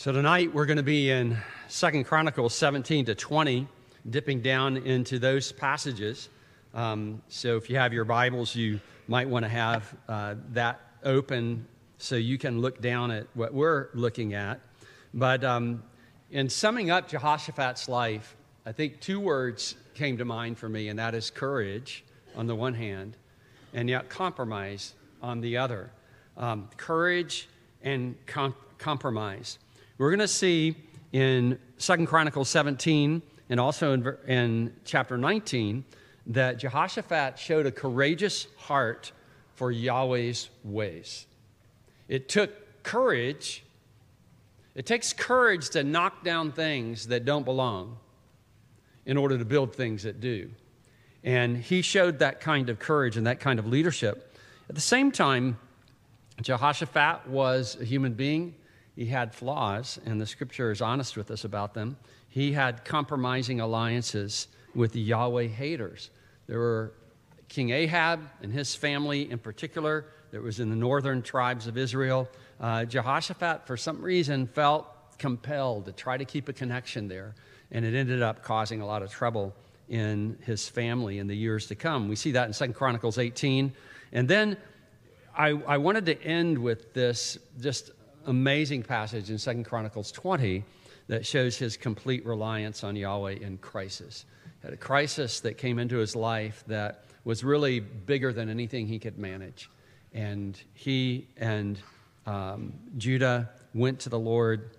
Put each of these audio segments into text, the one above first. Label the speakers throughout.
Speaker 1: So tonight we're going to be in Second Chronicles 17 to 20, dipping down into those passages. Um, so if you have your Bibles, you might want to have uh, that open so you can look down at what we're looking at. But um, in summing up Jehoshaphat's life, I think two words came to mind for me, and that is courage on the one hand, and yet compromise on the other. Um, courage and com- compromise. We're going to see in Second Chronicles 17 and also in, in chapter 19 that Jehoshaphat showed a courageous heart for Yahweh's ways. It took courage. It takes courage to knock down things that don't belong in order to build things that do. And he showed that kind of courage and that kind of leadership. At the same time, Jehoshaphat was a human being. He had flaws, and the scripture is honest with us about them. He had compromising alliances with the Yahweh haters. There were King Ahab and his family in particular, that was in the northern tribes of Israel. Uh, Jehoshaphat, for some reason, felt compelled to try to keep a connection there, and it ended up causing a lot of trouble in his family in the years to come. We see that in Second Chronicles 18. And then I, I wanted to end with this just amazing passage in Second Chronicles 20 that shows his complete reliance on Yahweh in crisis. Had a crisis that came into his life that was really bigger than anything he could manage. And he and um, Judah went to the Lord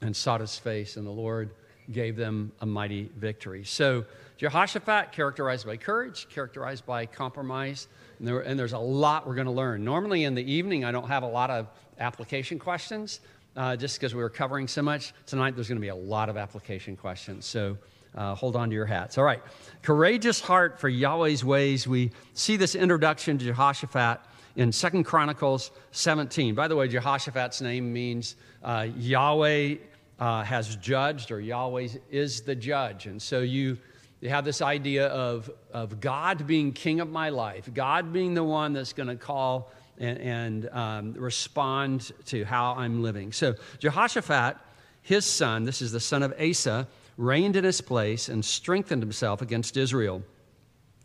Speaker 1: and sought his face, and the Lord gave them a mighty victory. So, Jehoshaphat, characterized by courage, characterized by compromise, and, there, and there's a lot we're going to learn. Normally in the evening, I don't have a lot of application questions uh, just because we were covering so much. Tonight, there's going to be a lot of application questions. So uh, hold on to your hats. All right. Courageous heart for Yahweh's ways. We see this introduction to Jehoshaphat in Second Chronicles 17. By the way, Jehoshaphat's name means uh, Yahweh uh, has judged, or Yahweh is the judge. And so you, you have this idea of, of God being king of my life, God being the one that's going to call and, and um, respond to how I'm living. So, Jehoshaphat, his son, this is the son of Asa, reigned in his place and strengthened himself against Israel.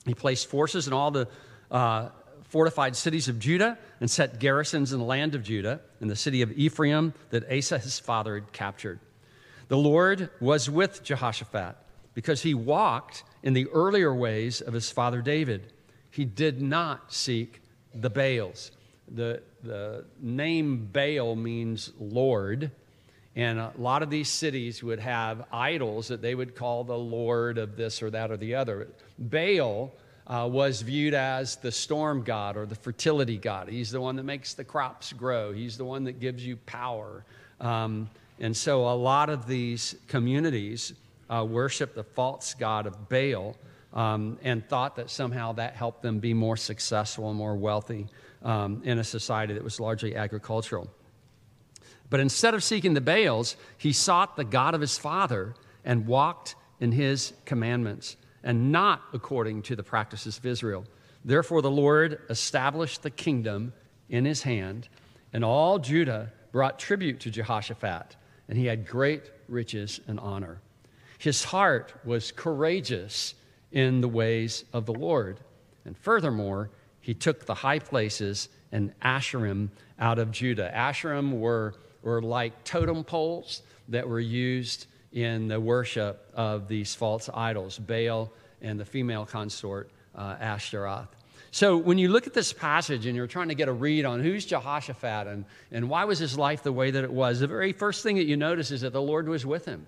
Speaker 1: He placed forces in all the uh, fortified cities of Judah and set garrisons in the land of Judah, in the city of Ephraim that Asa his father had captured. The Lord was with Jehoshaphat because he walked in the earlier ways of his father David. He did not seek the Baals the, the name Baal means Lord. And a lot of these cities would have idols that they would call the Lord of this or that or the other. Baal uh, was viewed as the storm god or the fertility god. He's the one that makes the crops grow, he's the one that gives you power. Um, and so a lot of these communities uh, worship the false god of Baal um, and thought that somehow that helped them be more successful and more wealthy um, in a society that was largely agricultural. But instead of seeking the Baals, he sought the God of his father and walked in his commandments and not according to the practices of Israel. Therefore, the Lord established the kingdom in his hand, and all Judah brought tribute to Jehoshaphat, and he had great riches and honor. His heart was courageous in the ways of the Lord. And furthermore, he took the high places and Asherim out of Judah. Asherim were, were like totem poles that were used in the worship of these false idols, Baal and the female consort, uh, Ashtaroth. So when you look at this passage and you're trying to get a read on who's Jehoshaphat and, and why was his life the way that it was, the very first thing that you notice is that the Lord was with him.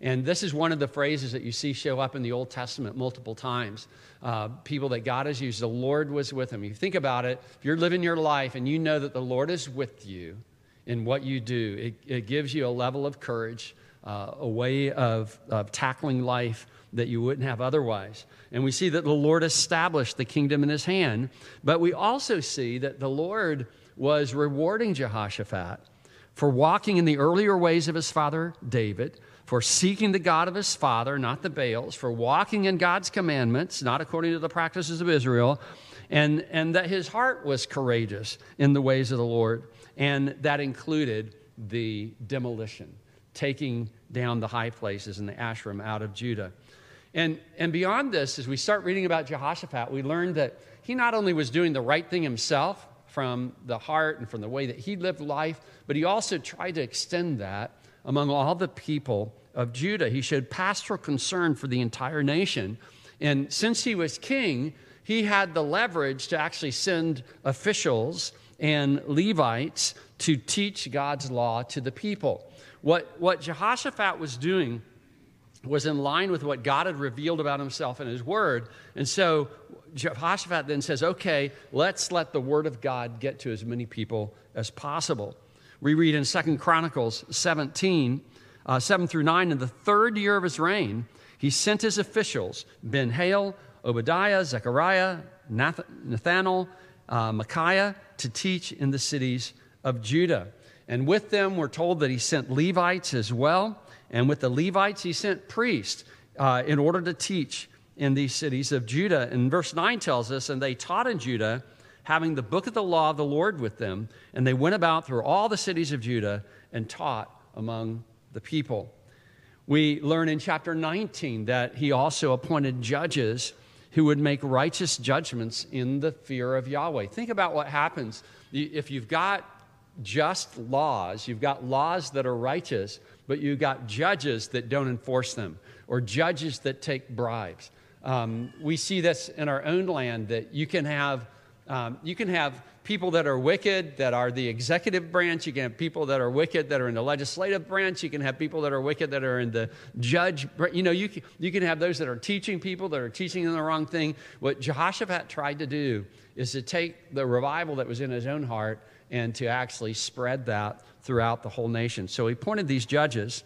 Speaker 1: And this is one of the phrases that you see show up in the Old Testament multiple times. Uh, people that God has used, the Lord was with them. You think about it, if you're living your life and you know that the Lord is with you in what you do, it, it gives you a level of courage, uh, a way of, of tackling life that you wouldn't have otherwise. And we see that the Lord established the kingdom in his hand, but we also see that the Lord was rewarding Jehoshaphat for walking in the earlier ways of his father David for seeking the God of his father, not the Baals, for walking in God's commandments, not according to the practices of Israel, and, and that his heart was courageous in the ways of the Lord. And that included the demolition, taking down the high places and the Asherim out of Judah. And, and beyond this, as we start reading about Jehoshaphat, we learn that he not only was doing the right thing himself from the heart and from the way that he lived life, but he also tried to extend that among all the people of Judah. He showed pastoral concern for the entire nation. And since he was king, he had the leverage to actually send officials and Levites to teach God's law to the people. What, what Jehoshaphat was doing was in line with what God had revealed about himself in his word. And so Jehoshaphat then says, okay, let's let the word of God get to as many people as possible. We read in Second Chronicles 17, uh, 7 through 9, in the third year of his reign, he sent his officials, Ben Hail, Obadiah, Zechariah, Nath- Nathanael, uh, Micaiah, to teach in the cities of Judah. And with them, we're told that he sent Levites as well. And with the Levites, he sent priests uh, in order to teach in these cities of Judah. And verse 9 tells us, and they taught in Judah, having the book of the law of the Lord with them. And they went about through all the cities of Judah and taught among the people. We learn in chapter 19 that he also appointed judges who would make righteous judgments in the fear of Yahweh. Think about what happens if you've got just laws, you've got laws that are righteous, but you've got judges that don't enforce them or judges that take bribes. Um, we see this in our own land that you can have um, you can have people that are wicked that are the executive branch. You can have people that are wicked that are in the legislative branch. You can have people that are wicked that are in the judge. You know, you can, you can have those that are teaching people that are teaching them the wrong thing. What Jehoshaphat tried to do is to take the revival that was in his own heart and to actually spread that throughout the whole nation. So he appointed these judges.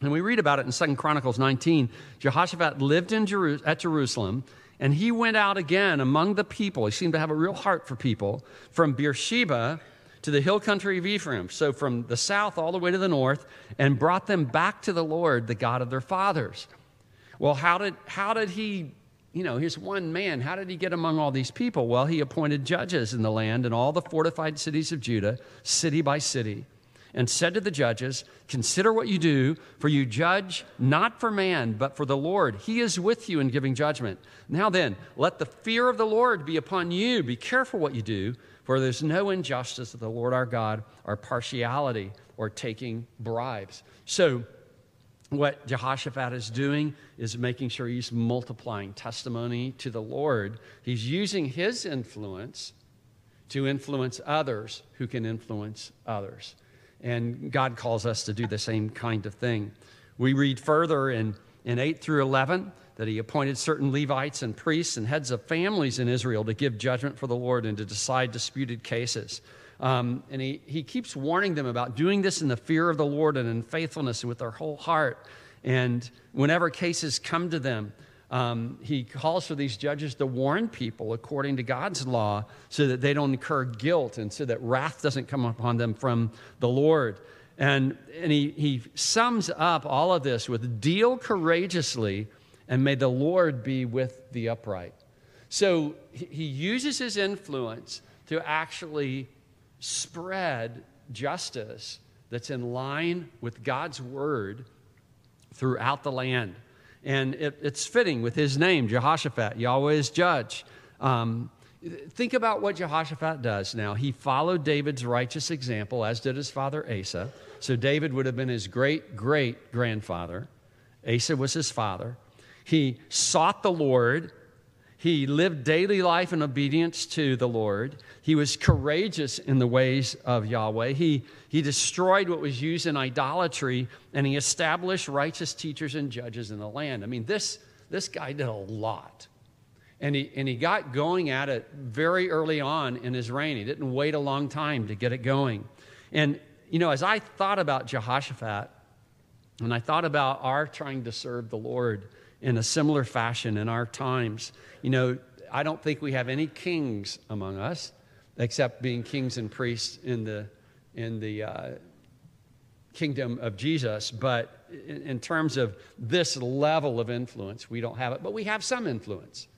Speaker 1: And we read about it in Second Chronicles 19. Jehoshaphat lived in Jeru- at Jerusalem and he went out again among the people. He seemed to have a real heart for people from Beersheba to the hill country of Ephraim, so from the south all the way to the north, and brought them back to the Lord, the God of their fathers. Well, how did, how did he, you know, he's one man, how did he get among all these people? Well, he appointed judges in the land and all the fortified cities of Judah, city by city and said to the judges, Consider what you do, for you judge not for man, but for the Lord. He is with you in giving judgment. Now then, let the fear of the Lord be upon you. Be careful what you do, for there's no injustice of the Lord our God, or partiality, or taking bribes. So, what Jehoshaphat is doing is making sure he's multiplying testimony to the Lord. He's using his influence to influence others who can influence others. And God calls us to do the same kind of thing. We read further in, in 8 through 11 that he appointed certain Levites and priests and heads of families in Israel to give judgment for the Lord and to decide disputed cases. Um, and he, he keeps warning them about doing this in the fear of the Lord and in faithfulness and with their whole heart. And whenever cases come to them, um, he calls for these judges to warn people according to God's law so that they don't incur guilt and so that wrath doesn't come upon them from the Lord. And, and he, he sums up all of this with deal courageously and may the Lord be with the upright. So he uses his influence to actually spread justice that's in line with God's word throughout the land. And it, it's fitting with his name, Jehoshaphat. Yahweh is judge. Um, think about what Jehoshaphat does now. He followed David's righteous example, as did his father Asa. So David would have been his great great grandfather. Asa was his father. He sought the Lord he lived daily life in obedience to the Lord. He was courageous in the ways of Yahweh. He, he destroyed what was used in idolatry, and he established righteous teachers and judges in the land. I mean, this, this guy did a lot. And he, and he got going at it very early on in his reign. He didn't wait a long time to get it going. And, you know, as I thought about Jehoshaphat, and I thought about our trying to serve the Lord, in a similar fashion in our times. You know, I don't think we have any kings among us, except being kings and priests in the, in the uh, kingdom of Jesus. But in, in terms of this level of influence, we don't have it, but we have some influence.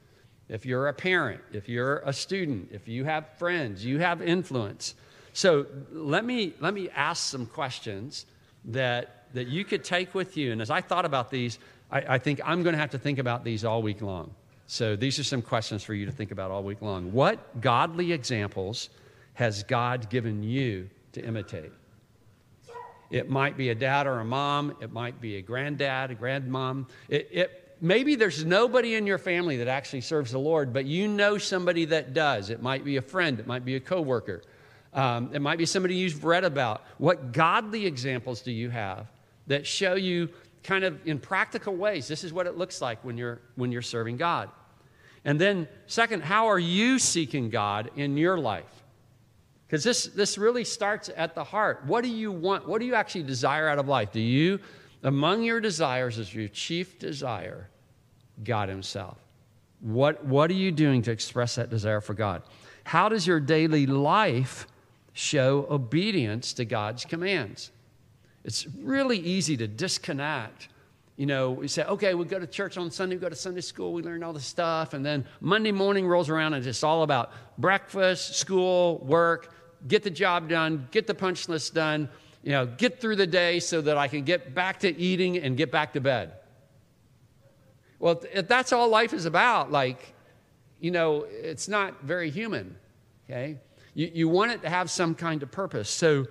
Speaker 1: If you're a parent, if you're a student, if you have friends, you have influence. So let me, let me ask some questions that, that you could take with you. And as I thought about these, I, I think I'm going to have to think about these all week long. So these are some questions for you to think about all week long. What godly examples has God given you to imitate? It might be a dad or a mom. It might be a granddad, a grandmom. It, it, maybe there's nobody in your family that actually serves the Lord, but you know somebody that does. It might be a friend. It might be a coworker. Um, it might be somebody you've read about. What godly examples do you have that show you kind of in practical ways, this is what it looks like when you're, when you're serving God. And then, second, how are you seeking God in your life? Because this, this really starts at the heart. What do you want? What do you actually desire out of life? Do you, among your desires, is your chief desire God Himself? What, what are you doing to express that desire for God? How does your daily life show obedience to God's commands? It's really easy to disconnect. You know, we say, okay, we go to church on Sunday, we go to Sunday school, we learn all this stuff, and then Monday morning rolls around and it's all about breakfast, school, work, get the job done, get the punch list done, you know, get through the day so that I can get back to eating and get back to bed. Well, if that's all life is about, like, you know, it's not very human, okay? You, you want it to have some kind of purpose. So,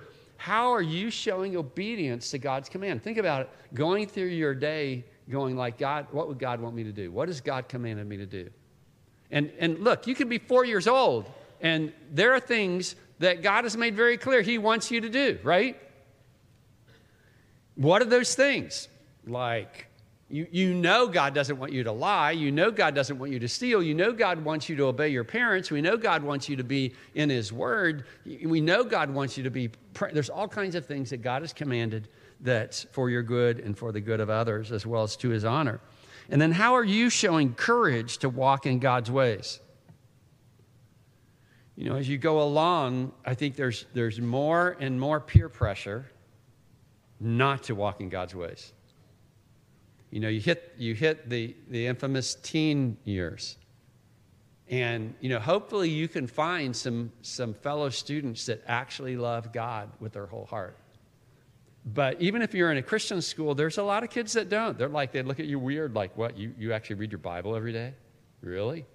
Speaker 1: how are you showing obedience to God's command? Think about it. Going through your day, going like, God, what would God want me to do? What has God commanded me to do? And, and look, you can be four years old, and there are things that God has made very clear He wants you to do, right? What are those things? Like you, you know God doesn't want you to lie. You know God doesn't want you to steal. You know God wants you to obey your parents. We know God wants you to be in His Word. We know God wants you to be. There's all kinds of things that God has commanded that's for your good and for the good of others, as well as to His honor. And then, how are you showing courage to walk in God's ways? You know, as you go along, I think there's, there's more and more peer pressure not to walk in God's ways you know, you hit, you hit the, the infamous teen years. And, you know, hopefully you can find some, some fellow students that actually love God with their whole heart. But even if you're in a Christian school, there's a lot of kids that don't. They're like, they look at you weird, like, what, you, you actually read your Bible every day? Really?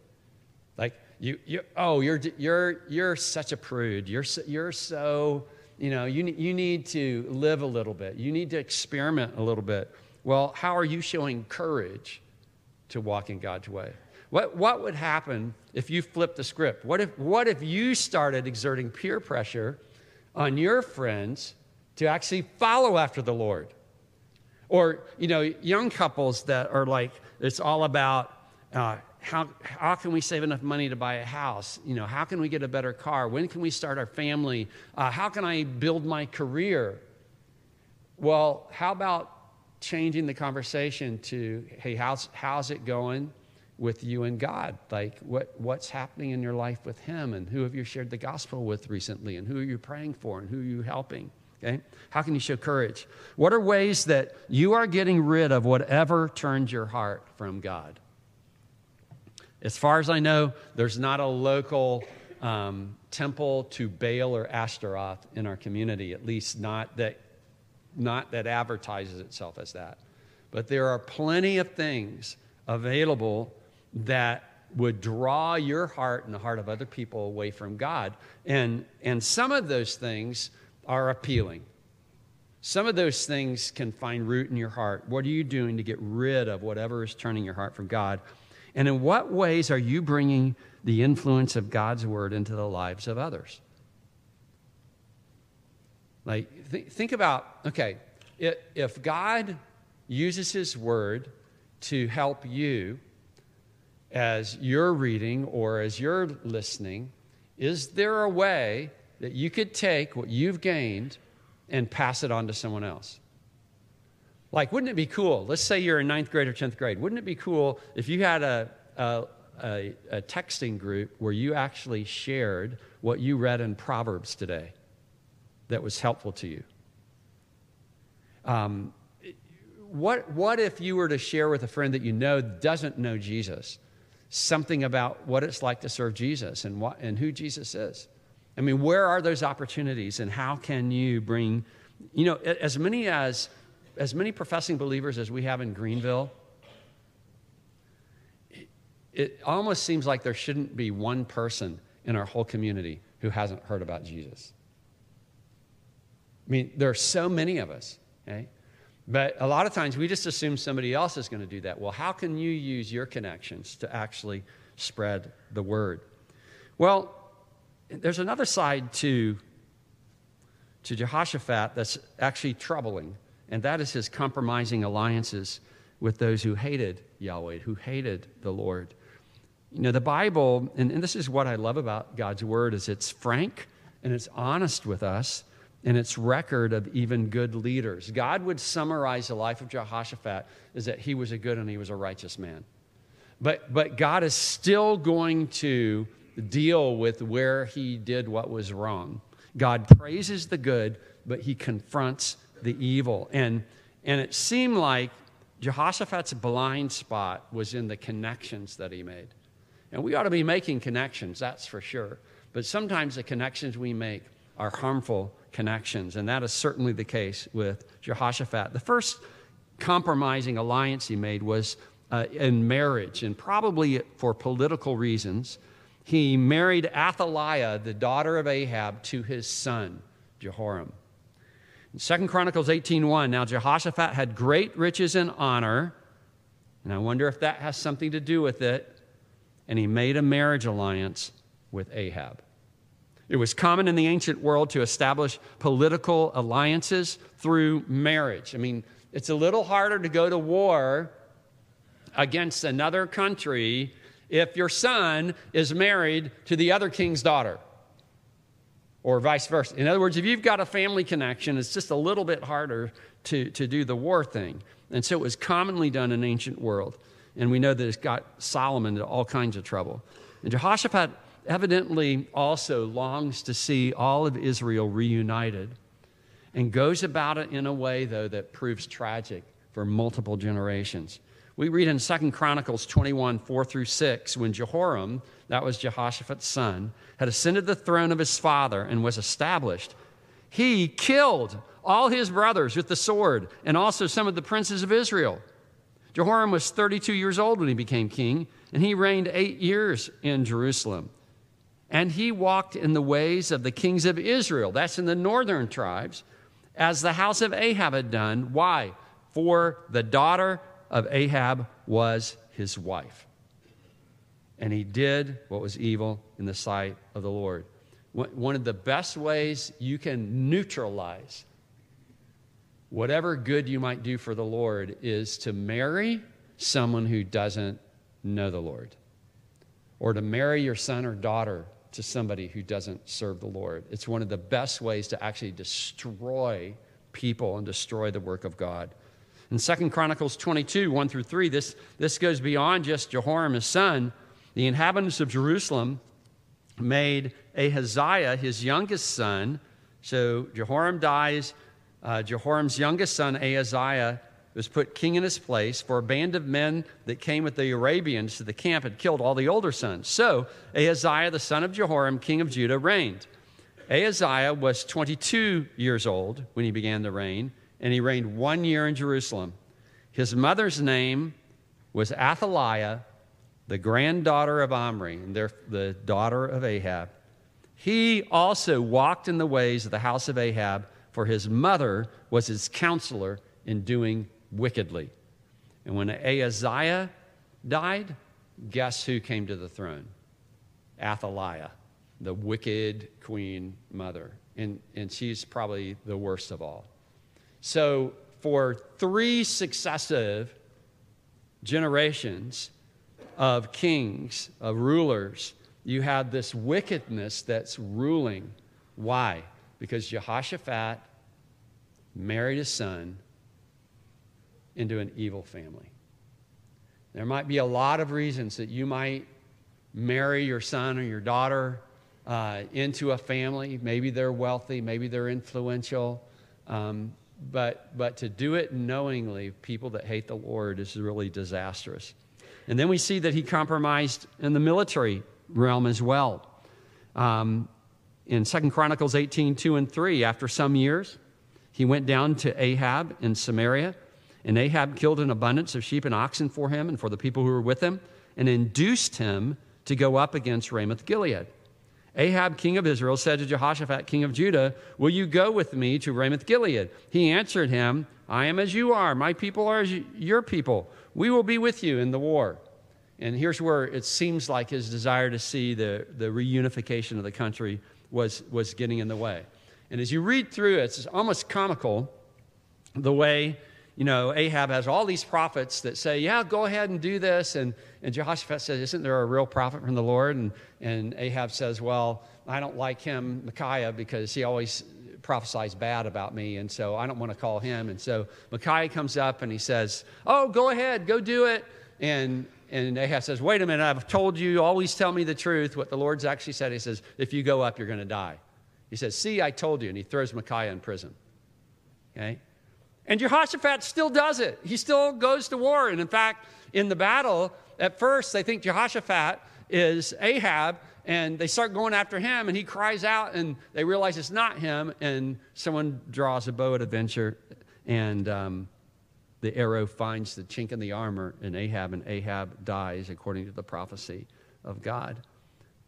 Speaker 1: Like, you, you oh, you're, you're, you're such a prude. You're so, you're so, you know, you, you need to live a little bit. You need to experiment a little bit. Well, how are you showing courage to walk in God's way? What, what would happen if you flipped the script? What if, what if you started exerting peer pressure on your friends to actually follow after the Lord? Or, you know, young couples that are like, it's all about uh, how, how can we save enough money to buy a house? You know, how can we get a better car? When can we start our family? Uh, how can I build my career? Well, how about changing the conversation to, hey, how's, how's it going with you and God? Like, what, what's happening in your life with Him? And who have you shared the gospel with recently? And who are you praying for? And who are you helping? Okay? How can you show courage? What are ways that you are getting rid of whatever turns your heart from God? As far as I know, there's not a local um, temple to Baal or Ashtaroth in our community, at least not that not that advertises itself as that. But there are plenty of things available that would draw your heart and the heart of other people away from God. And, and some of those things are appealing. Some of those things can find root in your heart. What are you doing to get rid of whatever is turning your heart from God? And in what ways are you bringing the influence of God's word into the lives of others? Like, th- think about okay, it, if God uses His Word to help you as you're reading or as you're listening, is there a way that you could take what you've gained and pass it on to someone else? Like, wouldn't it be cool? Let's say you're in ninth grade or 10th grade. Wouldn't it be cool if you had a, a, a, a texting group where you actually shared what you read in Proverbs today? that was helpful to you? Um, what, what if you were to share with a friend that you know doesn't know Jesus something about what it's like to serve Jesus and, what, and who Jesus is? I mean, where are those opportunities and how can you bring, you know, as many as as many professing believers as we have in Greenville, it almost seems like there shouldn't be one person in our whole community who hasn't heard about Jesus. I mean, there are so many of us, okay? But a lot of times we just assume somebody else is going to do that. Well, how can you use your connections to actually spread the word? Well, there's another side to, to Jehoshaphat that's actually troubling, and that is his compromising alliances with those who hated Yahweh, who hated the Lord. You know, the Bible, and, and this is what I love about God's word, is it's frank and it's honest with us and its record of even good leaders. God would summarize the life of Jehoshaphat is that he was a good and he was a righteous man. But, but God is still going to deal with where he did what was wrong. God praises the good, but he confronts the evil. And, and it seemed like Jehoshaphat's blind spot was in the connections that he made. And we ought to be making connections, that's for sure. But sometimes the connections we make are harmful connections, and that is certainly the case with Jehoshaphat. The first compromising alliance he made was uh, in marriage, and probably for political reasons. He married Athaliah, the daughter of Ahab, to his son, Jehoram. In 2 Chronicles 18:1, now Jehoshaphat had great riches and honor, and I wonder if that has something to do with it, and he made a marriage alliance with Ahab. It was common in the ancient world to establish political alliances through marriage. I mean, it's a little harder to go to war against another country if your son is married to the other king's daughter or vice versa. In other words, if you've got a family connection, it's just a little bit harder to, to do the war thing. And so it was commonly done in ancient world. And we know that it's got Solomon into all kinds of trouble. And Jehoshaphat evidently also longs to see all of Israel reunited and goes about it in a way, though, that proves tragic for multiple generations. We read in 2 Chronicles 21 4 through 6 when Jehoram, that was Jehoshaphat's son, had ascended the throne of his father and was established. He killed all his brothers with the sword and also some of the princes of Israel. Jehoram was 32 years old when he became king, and he reigned eight years in Jerusalem. And he walked in the ways of the kings of Israel, that's in the northern tribes, as the house of Ahab had done. Why? For the daughter of Ahab was his wife. And he did what was evil in the sight of the Lord. One of the best ways you can neutralize whatever good you might do for the Lord is to marry someone who doesn't know the Lord, or to marry your son or daughter to somebody who doesn't serve the Lord. It's one of the best ways to actually destroy people and destroy the work of God. In 2 Chronicles 22, 1 through 3, this, this goes beyond just Jehoram, his son. The inhabitants of Jerusalem made Ahaziah his youngest son. So Jehoram dies. Uh, Jehoram's youngest son, Ahaziah, was put king in his place, for a band of men that came with the Arabians to the camp had killed all the older sons. So Ahaziah, the son of Jehoram, king of Judah, reigned. Ahaziah was 22 years old when he began to reign, and he reigned one year in Jerusalem. His mother's name was Athaliah, the granddaughter of Omri, and the daughter of Ahab. He also walked in the ways of the house of Ahab, for his mother was his counselor in doing wickedly. And when Ahaziah died, guess who came to the throne? Athaliah, the wicked queen mother. And, and she's probably the worst of all. So, for three successive generations of kings, of rulers, you have this wickedness that's ruling. Why? Because Jehoshaphat married a son into an evil family. There might be a lot of reasons that you might marry your son or your daughter uh, into a family. Maybe they're wealthy, maybe they're influential. Um, but, but to do it knowingly, people that hate the Lord, is really disastrous. And then we see that he compromised in the military realm as well. Um, in 2 Chronicles 18, 2 and 3, after some years, he went down to Ahab in Samaria, and Ahab killed an abundance of sheep and oxen for him and for the people who were with him, and induced him to go up against Ramoth Gilead. Ahab, king of Israel, said to Jehoshaphat, king of Judah, Will you go with me to Ramoth Gilead? He answered him, I am as you are. My people are as your people. We will be with you in the war. And here's where it seems like his desire to see the, the reunification of the country was, was getting in the way. And as you read through it, it's almost comical the way, you know, Ahab has all these prophets that say, yeah, go ahead and do this. And, and Jehoshaphat says, isn't there a real prophet from the Lord? And, and Ahab says, well, I don't like him, Micaiah, because he always prophesies bad about me, and so I don't want to call him. And so Micaiah comes up and he says, Oh, go ahead, go do it. And, and Ahab says, Wait a minute, I've told you, always tell me the truth. What the Lord's actually said, he says, If you go up, you're going to die. He says, See, I told you. And he throws Micaiah in prison. Okay? And Jehoshaphat still does it. He still goes to war. And in fact, in the battle, at first, they think Jehoshaphat is Ahab, and they start going after him, and he cries out, and they realize it's not him, and someone draws a bow at a venture, and um, the arrow finds the chink in the armor in Ahab, and Ahab dies according to the prophecy of God.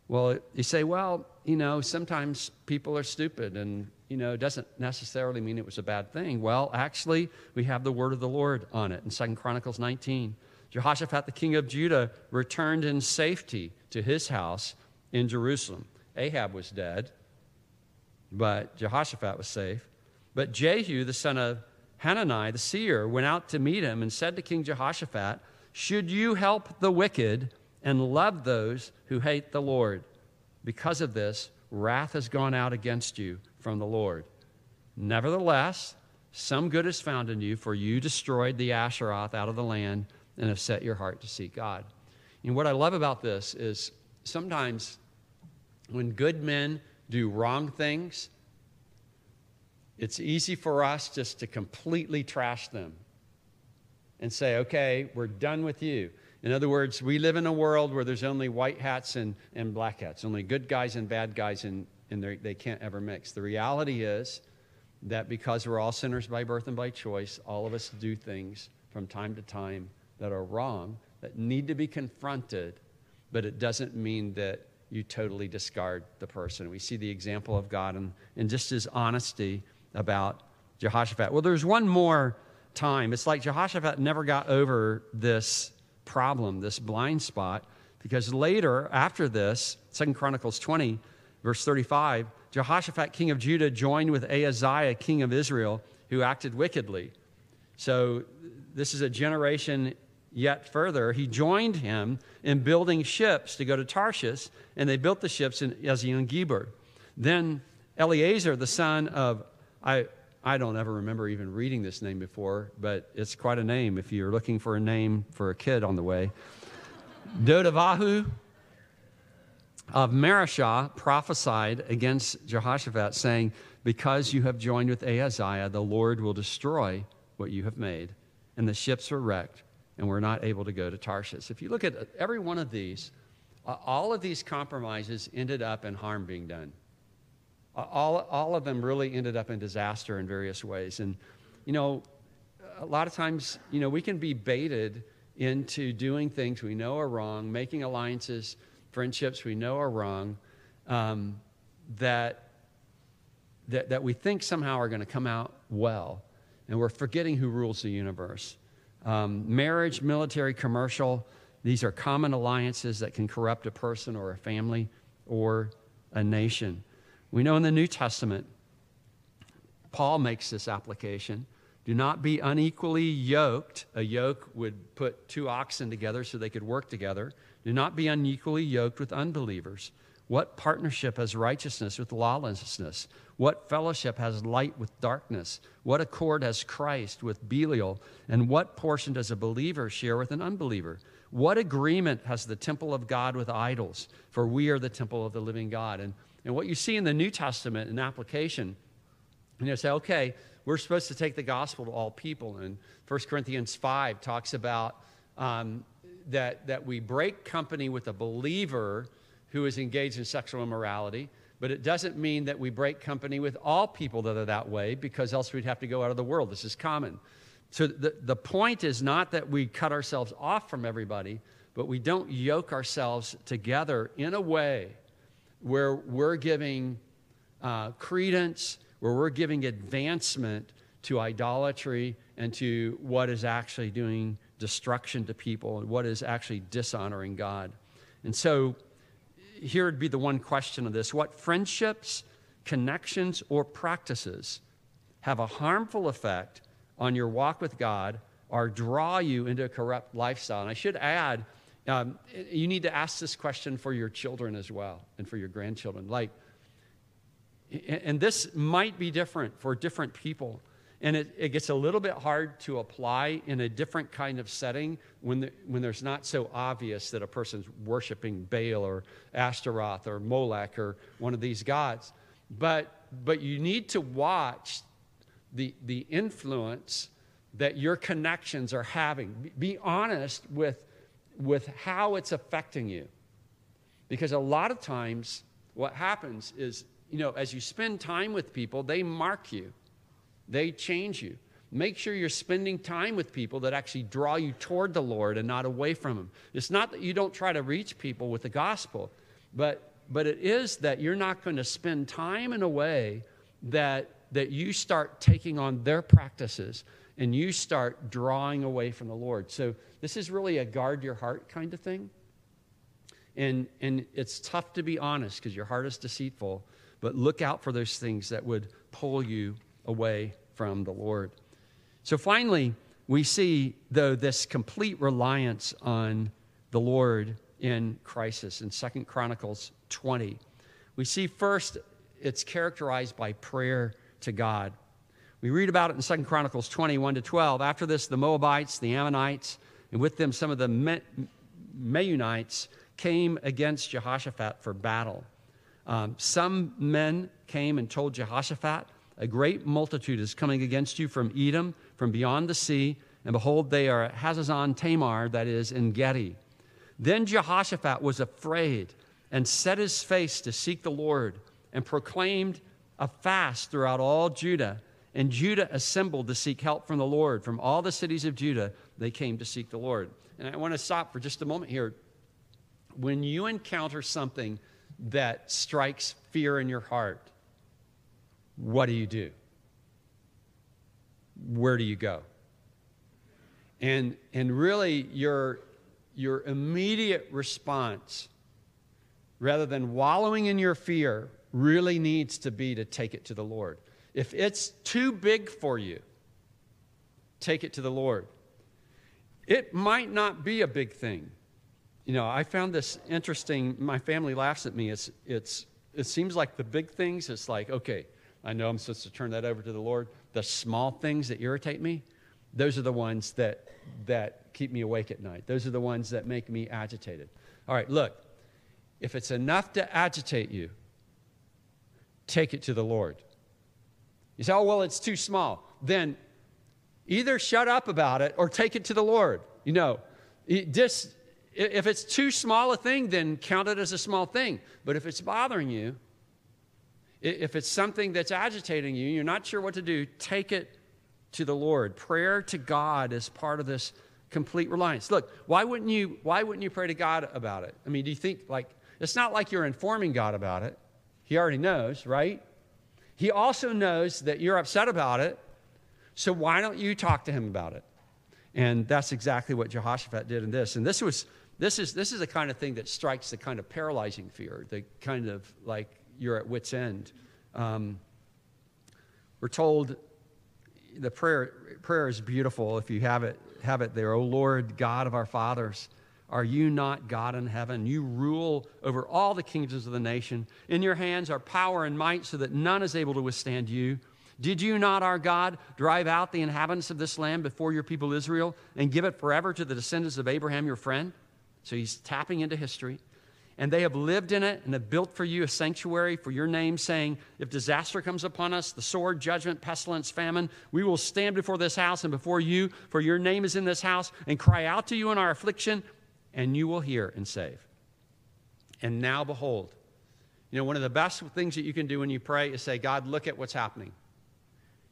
Speaker 1: Well, you say, well, you know, sometimes people are stupid and, you know, it doesn't necessarily mean it was a bad thing. Well, actually, we have the word of the Lord on it in Second Chronicles 19. Jehoshaphat, the king of Judah, returned in safety to his house in Jerusalem. Ahab was dead, but Jehoshaphat was safe. But Jehu, the son of Hanani, the seer, went out to meet him and said to King Jehoshaphat, Should you help the wicked and love those who hate the Lord? Because of this, wrath has gone out against you from the Lord. Nevertheless, some good is found in you, for you destroyed the Asheroth out of the land and have set your heart to seek God. And what I love about this is sometimes when good men do wrong things, it's easy for us just to completely trash them and say, okay, we're done with you. In other words, we live in a world where there's only white hats and, and black hats, only good guys and bad guys, and, and they can't ever mix. The reality is that because we're all sinners by birth and by choice, all of us do things from time to time that are wrong, that need to be confronted, but it doesn't mean that you totally discard the person. We see the example of God and, and just his honesty about Jehoshaphat. Well, there's one more time. It's like Jehoshaphat never got over this problem, this blind spot, because later, after this, Second Chronicles 20, verse 35, Jehoshaphat, king of Judah, joined with Ahaziah, king of Israel, who acted wickedly. So this is a generation yet further, he joined him in building ships to go to Tarshish, and they built the ships in Ezion Geber. Then Eleazar, the son of, I, I don't ever remember even reading this name before, but it's quite a name if you're looking for a name for a kid on the way. Dodavahu of Mareshah prophesied against Jehoshaphat, saying, Because you have joined with Ahaziah, the Lord will destroy what you have made. And the ships were wrecked and we're not able to go to Tarshish. If you look at every one of these, uh, all of these compromises ended up in harm being done. All, all of them really ended up in disaster in various ways. And, you know, a lot of times, you know, we can be baited into doing things we know are wrong, making alliances, friendships we know are wrong, um, that, that, that we think somehow are going to come out well. And we're forgetting who rules the universe. Um, marriage, military, commercial, these are common alliances that can corrupt a person or a family or a nation. We know in the New Testament, Paul makes this application. Do not be unequally yoked. A yoke would put two oxen together so they could work together. Do not be unequally yoked with unbelievers. What partnership has righteousness with lawlessness? What fellowship has light with darkness? What accord has Christ with Belial? And what portion does a believer share with an unbeliever? What agreement has the temple of God with idols? For we are the temple of the living God. And, and what you see in the New Testament in application, and you say, okay, we're supposed to take the gospel to all people. And 1 Corinthians 5 talks about um, that, that we break company with a believer who is engaged in sexual immorality, but it doesn't mean that we break company with all people that are that way because else we'd have to go out of the world. This is common. So the, the point is not that we cut ourselves off from everybody, but we don't yoke ourselves together in a way where we're giving uh, credence, where we're giving advancement to idolatry and to what is actually doing destruction to people and what is actually dishonoring God. And so here would be the one question of this what friendships, connections, or practices have a harmful effect on your walk with God or draw you into a corrupt lifestyle? And I should add, um, you need to ask this question for your children as well and for your grandchildren. Like, and this might be different for different people. And it, it, gets a little bit hard to apply in a different kind of setting when, the, when there's not so obvious that a person's worshiping Baal or Ashtaroth or Molech or one of these gods. But, but you need to watch the, the influence that your connections are having. Be honest with, with how it's affecting you. Because a lot of times, what happens is, you know, as you spend time with people, they mark you they change you. Make sure you're spending time with people that actually draw you toward the Lord and not away from Him. It's not that you don't try to reach people with the gospel, but, but it is that you're not going to spend time in a way that, that you start taking on their practices and you start drawing away from the Lord. So this is really a guard your heart kind of thing. And, and it's tough to be honest because your heart is deceitful, but look out for those things that would pull you away from the Lord. So finally, we see, though, this complete reliance on the Lord in crisis in Second Chronicles 20. We see first it's characterized by prayer to God. We read about it in Second Chronicles 21 to 12. After this, the Moabites, the Ammonites, and with them some of the Me- Meunites came against Jehoshaphat for battle. Um, some men came and told Jehoshaphat, a great multitude is coming against you from Edom, from beyond the sea, and behold, they are at Hazazon Tamar, that is, Engedi. Then Jehoshaphat was afraid and set his face to seek the Lord and proclaimed a fast throughout all Judah. And Judah assembled to seek help from the Lord. From all the cities of Judah, they came to seek the Lord. And I want to stop for just a moment here. When you encounter something that strikes fear in your heart, what do you do? Where do you go? And, and really, your, your immediate response, rather than wallowing in your fear, really needs to be to take it to the Lord. If it's too big for you, take it to the Lord. It might not be a big thing. You know, I found this interesting. My family laughs at me. It's, it's, it seems like the big things, it's like, okay, I know I'm supposed to turn that over to the Lord. The small things that irritate me, those are the ones that, that keep me awake at night. Those are the ones that make me agitated. All right, look, if it's enough to agitate you, take it to the Lord. You say, oh, well, it's too small. Then either shut up about it or take it to the Lord. You know, just, if it's too small a thing, then count it as a small thing. But if it's bothering you, if it's something that's agitating you, you're not sure what to do, take it to the Lord. Prayer to God is part of this complete reliance. Look, why wouldn't you why wouldn't you pray to God about it? I mean, do you think like it's not like you're informing God about it. He already knows, right? He also knows that you're upset about it. So why don't you talk to him about it? And that's exactly what Jehoshaphat did in this. And this was this is this is the kind of thing that strikes the kind of paralyzing fear, the kind of like you're at wit's end. Um, we're told the prayer, prayer is beautiful if you have it, have it there. O Lord, God of our fathers, are you not God in heaven? You rule over all the kingdoms of the nation. In your hands are power and might so that none is able to withstand you. Did you not, our God, drive out the inhabitants of this land before your people Israel and give it forever to the descendants of Abraham, your friend? So he's tapping into history and they have lived in it and have built for you a sanctuary for your name, saying, If disaster comes upon us, the sword, judgment, pestilence, famine, we will stand before this house and before you, for your name is in this house, and cry out to you in our affliction, and you will hear and save. And now behold, You know, one of the best things that you can do when you pray is say, God, look at what's happening.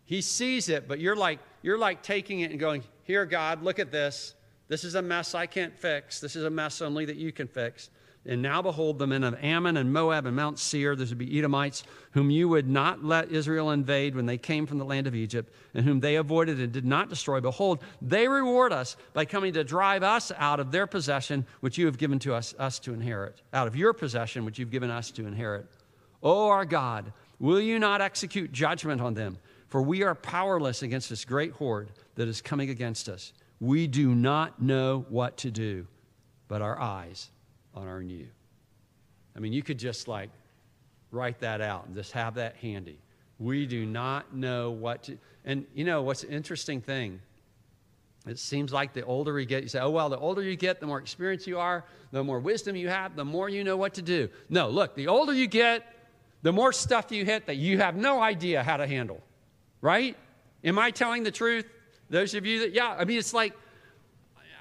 Speaker 1: He sees it, but you're like, you're like taking it and going, Here, God, look at this. This is a mess I can't fix. This is a mess only that you can fix. And now behold, the men of Ammon and Moab and Mount Seir, those would be Edomites, whom you would not let Israel invade when they came from the land of Egypt, and whom they avoided and did not destroy. Behold, they reward us by coming to drive us out of their possession, which you have given to us, us to inherit, out of your possession, which you've given us to inherit. O our God, will you not execute judgment on them? For we are powerless against this great horde that is coming against us. We do not know what to do, but our eyes on our new. I mean, you could just like write that out and just have that handy. We do not know what to. And you know what's an interesting thing? It seems like the older you get, you say, oh, well, the older you get, the more experience you are, the more wisdom you have, the more you know what to do. No, look, the older you get, the more stuff you hit that you have no idea how to handle. Right? Am I telling the truth? Those of you that, yeah, I mean, it's like,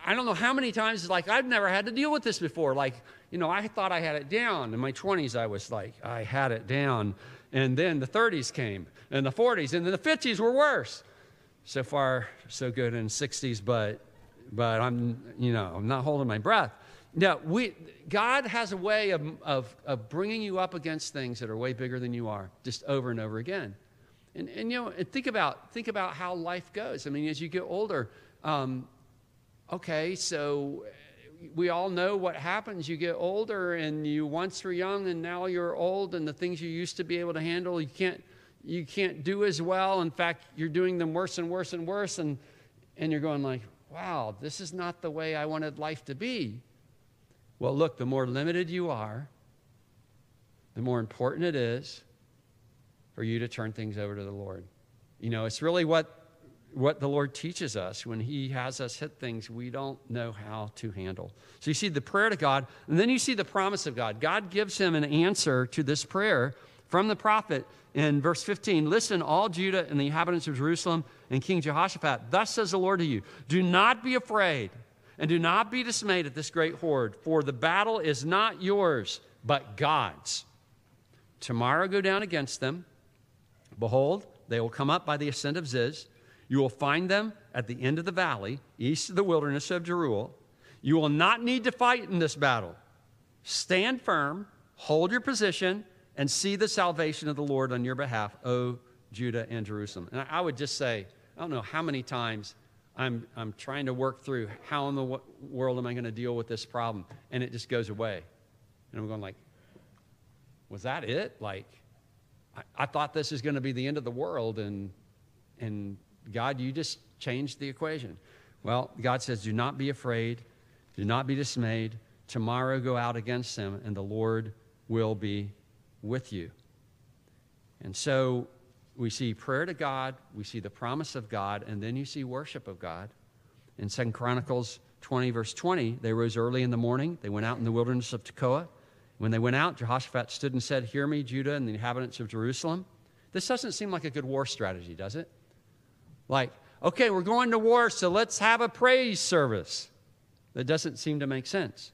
Speaker 1: I don't know how many times it's like I've never had to deal with this before. Like, you know, I thought I had it down. In my 20s, I was like, I had it down. And then the 30s came, and the 40s, and then the 50s were worse. So far, so good in 60s, but but I'm, you know, I'm not holding my breath. Now, we, God has a way of, of, of bringing you up against things that are way bigger than you are, just over and over again. And, and you know, and think about think about how life goes. I mean, as you get older, um, okay, so eh, we all know what happens. You get older, and you once were young, and now you're old, and the things you used to be able to handle, you can't you can't do as well. In fact, you're doing them worse and worse and worse, and and you're going like, wow, this is not the way I wanted life to be. Well, look, the more limited you are, the more important it is for you to turn things over to the Lord. You know, it's really what what the Lord teaches us when He has us hit things we don't know how to handle. So you see the prayer to God, and then you see the promise of God. God gives him an answer to this prayer from the prophet in verse 15 Listen, all Judah and the inhabitants of Jerusalem and King Jehoshaphat, thus says the Lord to you Do not be afraid and do not be dismayed at this great horde, for the battle is not yours, but God's. Tomorrow go down against them. Behold, they will come up by the ascent of Ziz you will find them at the end of the valley, east of the wilderness of Jeruel. You will not need to fight in this battle. Stand firm, hold your position, and see the salvation of the Lord on your behalf, O Judah and Jerusalem. And I would just say, I don't know how many times I'm, I'm trying to work through how in the world am I going to deal with this problem, and it just goes away. And I'm going like, was that it? Like, I, I thought this is going to be the end of the world, and and God, you just changed the equation. Well, God says, Do not be afraid, do not be dismayed. Tomorrow go out against them, and the Lord will be with you. And so we see prayer to God, we see the promise of God, and then you see worship of God. In Second Chronicles 20, verse 20, they rose early in the morning. They went out in the wilderness of Tekoa. When they went out, Jehoshaphat stood and said, Hear me, Judah and the inhabitants of Jerusalem. This doesn't seem like a good war strategy, does it? Like, okay, we're going to war, so let's have a praise service. That doesn't seem to make sense.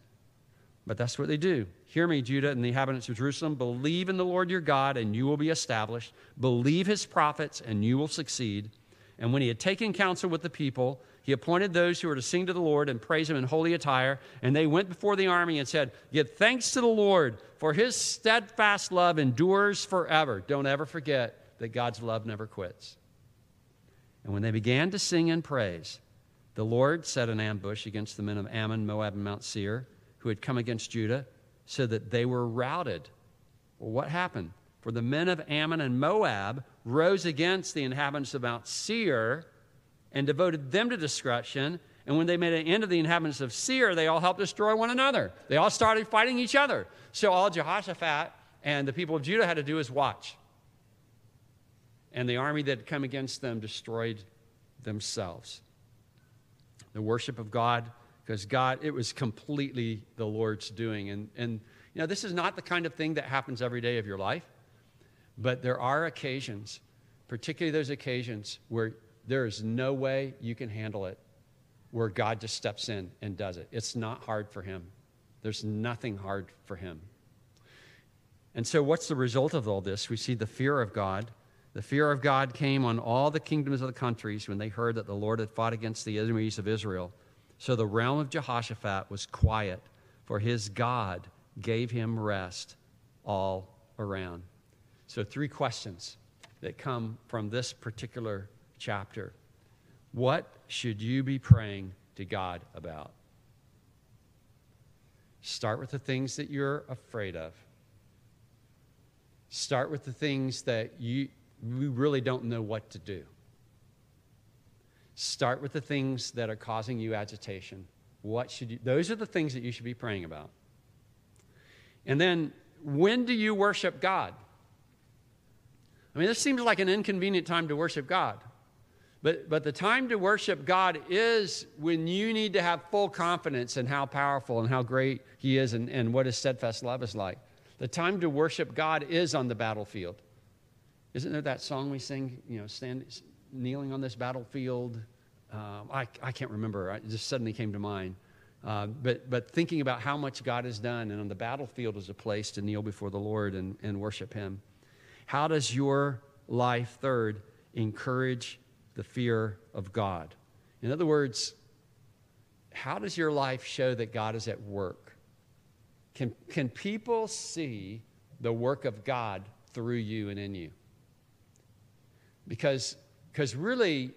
Speaker 1: But that's what they do. Hear me, Judah and the inhabitants of Jerusalem. Believe in the Lord your God, and you will be established. Believe his prophets, and you will succeed. And when he had taken counsel with the people, he appointed those who were to sing to the Lord and praise him in holy attire. And they went before the army and said, Give thanks to the Lord, for his steadfast love endures forever. Don't ever forget that God's love never quits. And when they began to sing and praise, the Lord set an ambush against the men of Ammon, Moab, and Mount Seir, who had come against Judah, so that they were routed. Well, what happened? For the men of Ammon and Moab rose against the inhabitants of Mount Seir and devoted them to destruction. And when they made an end of the inhabitants of Seir, they all helped destroy one another. They all started fighting each other. So all Jehoshaphat and the people of Judah had to do is watch and the army that had come against them destroyed themselves. The worship of God, because God, it was completely the Lord's doing. And, and, you know, this is not the kind of thing that happens every day of your life, but there are occasions, particularly those occasions where there is no way you can handle it, where God just steps in and does it. It's not hard for Him, there's nothing hard for Him. And so, what's the result of all this? We see the fear of God. The fear of God came on all the kingdoms of the countries when they heard that the Lord had fought against the enemies of Israel. So the realm of Jehoshaphat was quiet, for his God gave him rest all around. So, three questions that come from this particular chapter. What should you be praying to God about? Start with the things that you're afraid of. Start with the things that you we really don't know what to do. Start with the things that are causing you agitation. What should you those are the things that you should be praying about. And then when do you worship God? I mean, this seems like an inconvenient time to worship God. But, but the time to worship God is when you need to have full confidence in how powerful and how great He is and, and what His steadfast love is like. The time to worship God is on the battlefield. Isn't there that song we sing, you know, stand, kneeling on this battlefield? Uh, I, I can't remember. It just suddenly came to mind. Uh, but, but thinking about how much God has done, and on the battlefield is a place to kneel before the Lord and, and worship Him. How does your life, third, encourage the fear of God. In other words, how does your life show that God is at work? Can, can people see the work of God through you and in you? Because because really,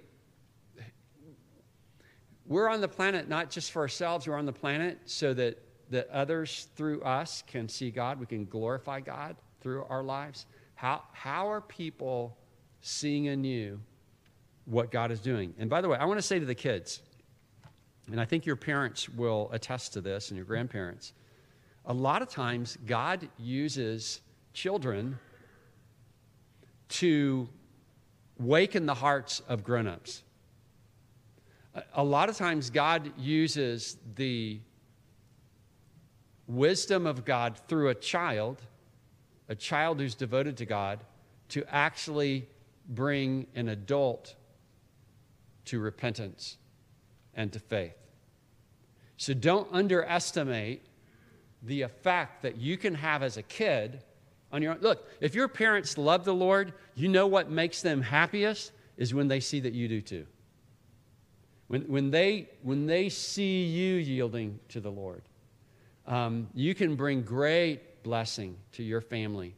Speaker 1: we're on the planet not just for ourselves, we're on the planet so that, that others through us can see God. We can glorify God through our lives. How, how are people seeing in you what God is doing. And by the way, I want to say to the kids, and I think your parents will attest to this and your grandparents, a lot of times God uses children to waken the hearts of grown-ups. A lot of times God uses the wisdom of God through a child, a child who's devoted to God, to actually bring an adult to repentance and to faith. So don't underestimate the effect that you can have as a kid on your own. Look, if your parents love the Lord, you know what makes them happiest is when they see that you do too. When, when, they, when they see you yielding to the Lord, um, you can bring great blessing to your family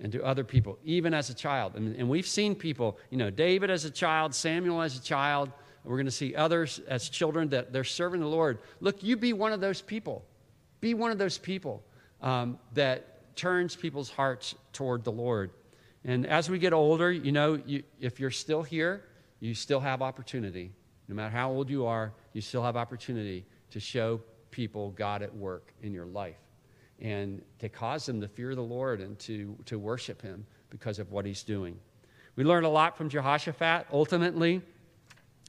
Speaker 1: and to other people, even as a child. And, and we've seen people, you know, David as a child, Samuel as a child. We're going to see others as children that they're serving the Lord. Look, you be one of those people. Be one of those people um, that turns people's hearts toward the Lord. And as we get older, you know, you, if you're still here, you still have opportunity. No matter how old you are, you still have opportunity to show people God at work in your life and to cause them to fear the Lord and to, to worship him because of what he's doing. We learned a lot from Jehoshaphat. Ultimately,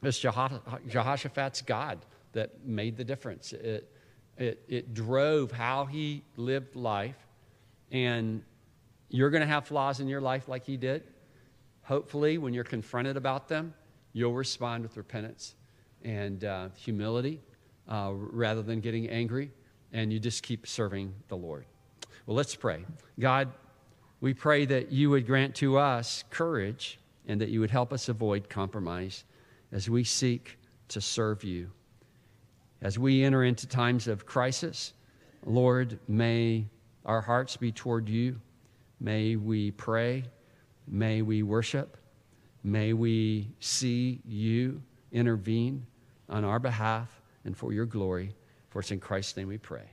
Speaker 1: it's Jehoshaphat's God that made the difference. It, it, it drove how he lived life. And you're going to have flaws in your life like he did. Hopefully, when you're confronted about them, you'll respond with repentance and uh, humility uh, rather than getting angry and you just keep serving the Lord. Well, let's pray. God, we pray that you would grant to us courage and that you would help us avoid compromise as we seek to serve you. As we enter into times of crisis, Lord, may our hearts be toward you. May we pray. May we worship. May we see you intervene on our behalf and for your glory. For it's in Christ's name we pray.